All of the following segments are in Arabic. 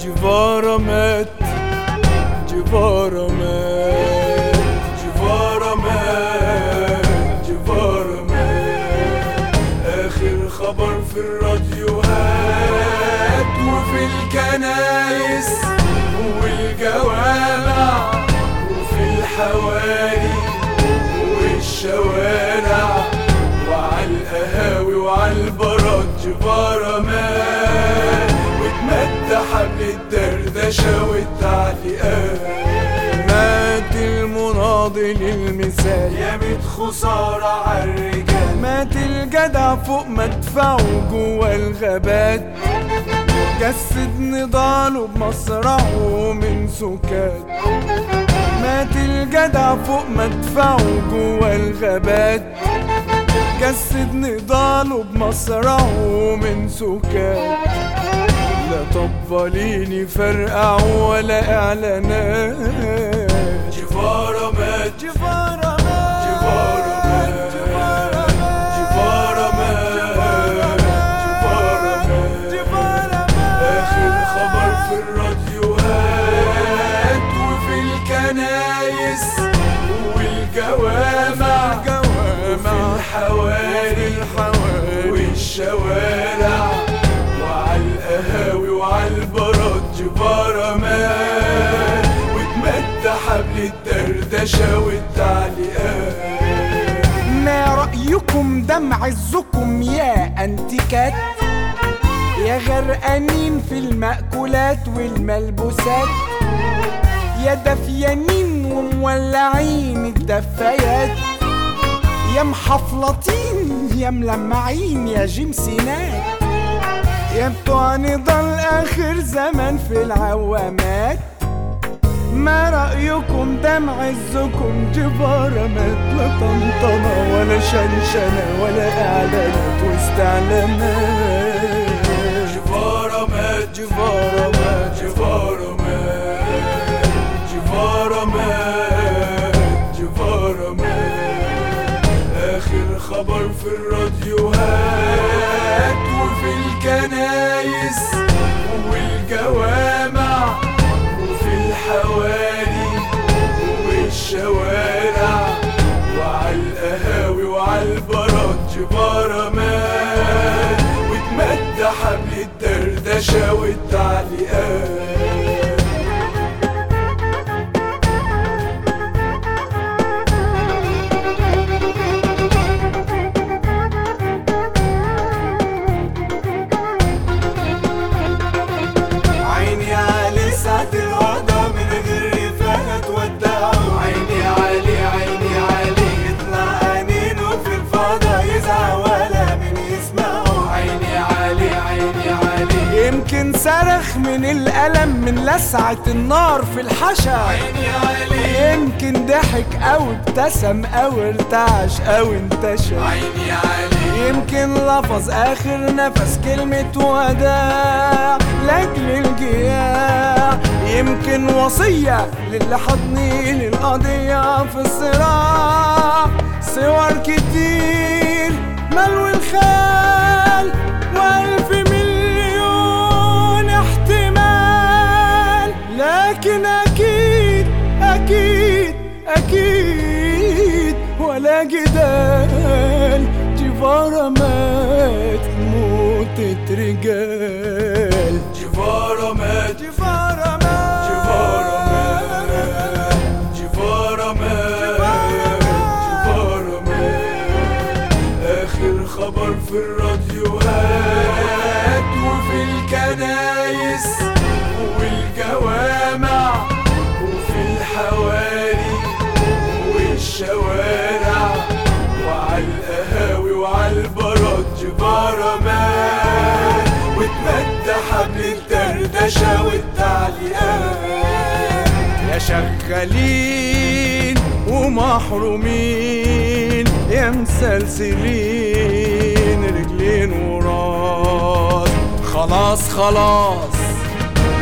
جيفارا مات جيفارا مات آخر خبر في الراديوهات وفي الكنايس الدردشة والتعليقات مات المناضل المثال يا ميت خسارة عالرجال مات الجدع فوق مدفعه جوا الغابات. جسد نضاله بمصرعه من سكات. مات الجدع فوق مدفعه جوا الغابات. جسد نضاله بمصرعه من سكات. لا طباليني فرقعوا ولا اعلانات جيفارا مات جيفارا مات جيفارا مات جيفارا مات جيفارا مات جيفارا مات آخر خبر في الراديوهات وفي الكنايس والجوامع وفي الحواري والشوارع. جبارة مات واتمد حبل الدردشة والتعليقات. ما رأيكم دم عزكم يا أنتيكات؟ يا غرقانين في المأكولات والملبوسات. يا دفيانين ومولعين الدفايات. يا محفلطين يا ملمعين يا جمسينات يا بتوع نضال آخر زمن في العوامات. ما رأيكم دم عزكم جبارة مات لا طنطنة ولا شنشنة ولا إعلانات واستعلامات. جيفارا مات جيفارا مات جيفارا مات جيفارا مات جيفارا مات. آخر خبر في الراديوهات من الألم من لسعة النار في الحشا. يمكن ضحك أو ابتسم أو ارتعش أو انتشر. يمكن لفظ آخر نفس كلمة وداع لأجل الجياع. يمكن وصية للي حضني للقضية في الصراع. صور كتير. جدال جيفارا مات موتة رجال جيفارا مات. جيفارا مات. جيفارا مات. جيفارا مات. جيفارا مات. آخر خبر في الراديوهات وفي الكنايس والجوامع وفي الحواري والشوارع. البارات جبارة مات واتمد حبل الدردشة والتعليقات. يا شغالين ومحرومين يا مسلسلين رجلين وراس. خلاص خلاص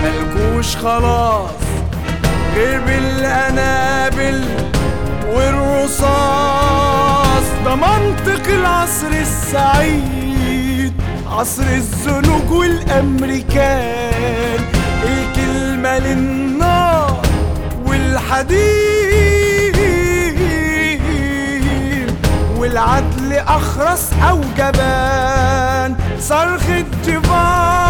ملكوش خلاص. غير بالقنابل والرصاص. ده منطق العصر السعيد. عصر الزنوج والأمريكان. الكلمة عمل النار والحديد. والعدل أخرس أو جبان. صرخة جبان